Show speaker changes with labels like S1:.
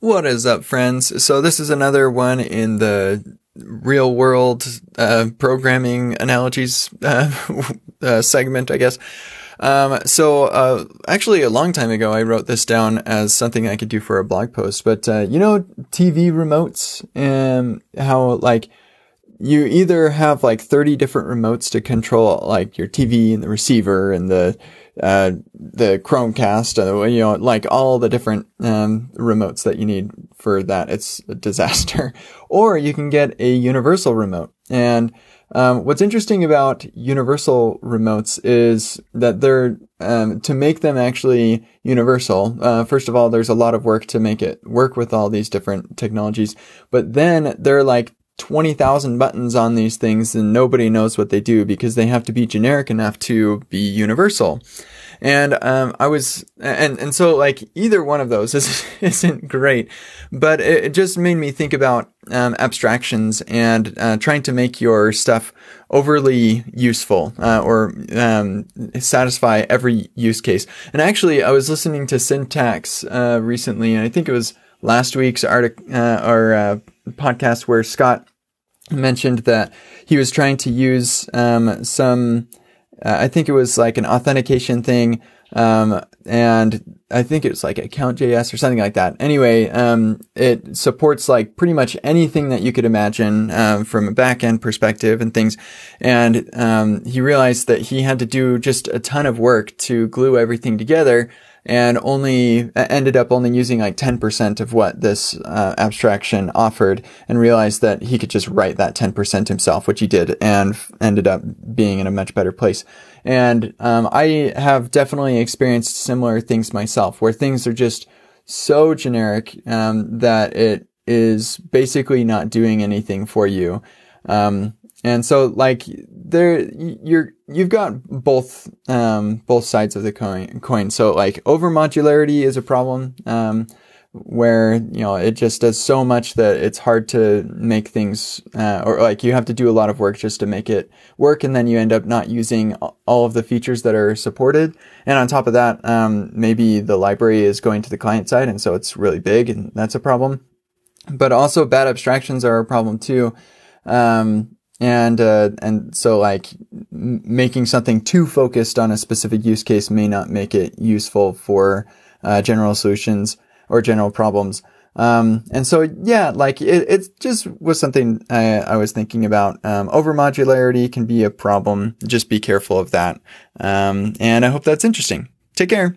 S1: What is up, friends? So this is another one in the real world uh, programming analogies uh, uh, segment, I guess. Um, so uh, actually, a long time ago, I wrote this down as something I could do for a blog post. But uh, you know, TV remotes and how like you either have like 30 different remotes to control like your TV and the receiver and the uh, the Chromecast, uh, you know, like all the different um, remotes that you need for that. It's a disaster. or you can get a universal remote. And um, what's interesting about universal remotes is that they're um, to make them actually universal. Uh, first of all, there's a lot of work to make it work with all these different technologies, but then they're like 20,000 buttons on these things and nobody knows what they do because they have to be generic enough to be universal. And, um, I was, and, and so like either one of those is, isn't great, but it, just made me think about, um, abstractions and, uh, trying to make your stuff overly useful, uh, or, um, satisfy every use case. And actually, I was listening to syntax, uh, recently, and I think it was last week's article, uh, or, uh, podcast where Scott mentioned that he was trying to use um, some, uh, I think it was like an authentication thing, um, and I think it was like account.js or something like that. Anyway, um, it supports like pretty much anything that you could imagine um, from a backend perspective and things. And um, he realized that he had to do just a ton of work to glue everything together and only ended up only using like 10% of what this uh, abstraction offered and realized that he could just write that 10% himself, which he did and ended up being in a much better place. And um, I have definitely experienced similar things myself where things are just so generic um, that it is basically not doing anything for you. Um, and so like there, you're, you've got both, um, both sides of the coin, coin. So like over modularity is a problem, um, where, you know, it just does so much that it's hard to make things, uh, or like you have to do a lot of work just to make it work. And then you end up not using all of the features that are supported. And on top of that, um, maybe the library is going to the client side. And so it's really big and that's a problem. But also bad abstractions are a problem too. Um, and uh, and so like making something too focused on a specific use case may not make it useful for uh, general solutions or general problems. Um, and so yeah, like it, it just was something I, I was thinking about. Um, over modularity can be a problem. Just be careful of that. Um, and I hope that's interesting. Take care.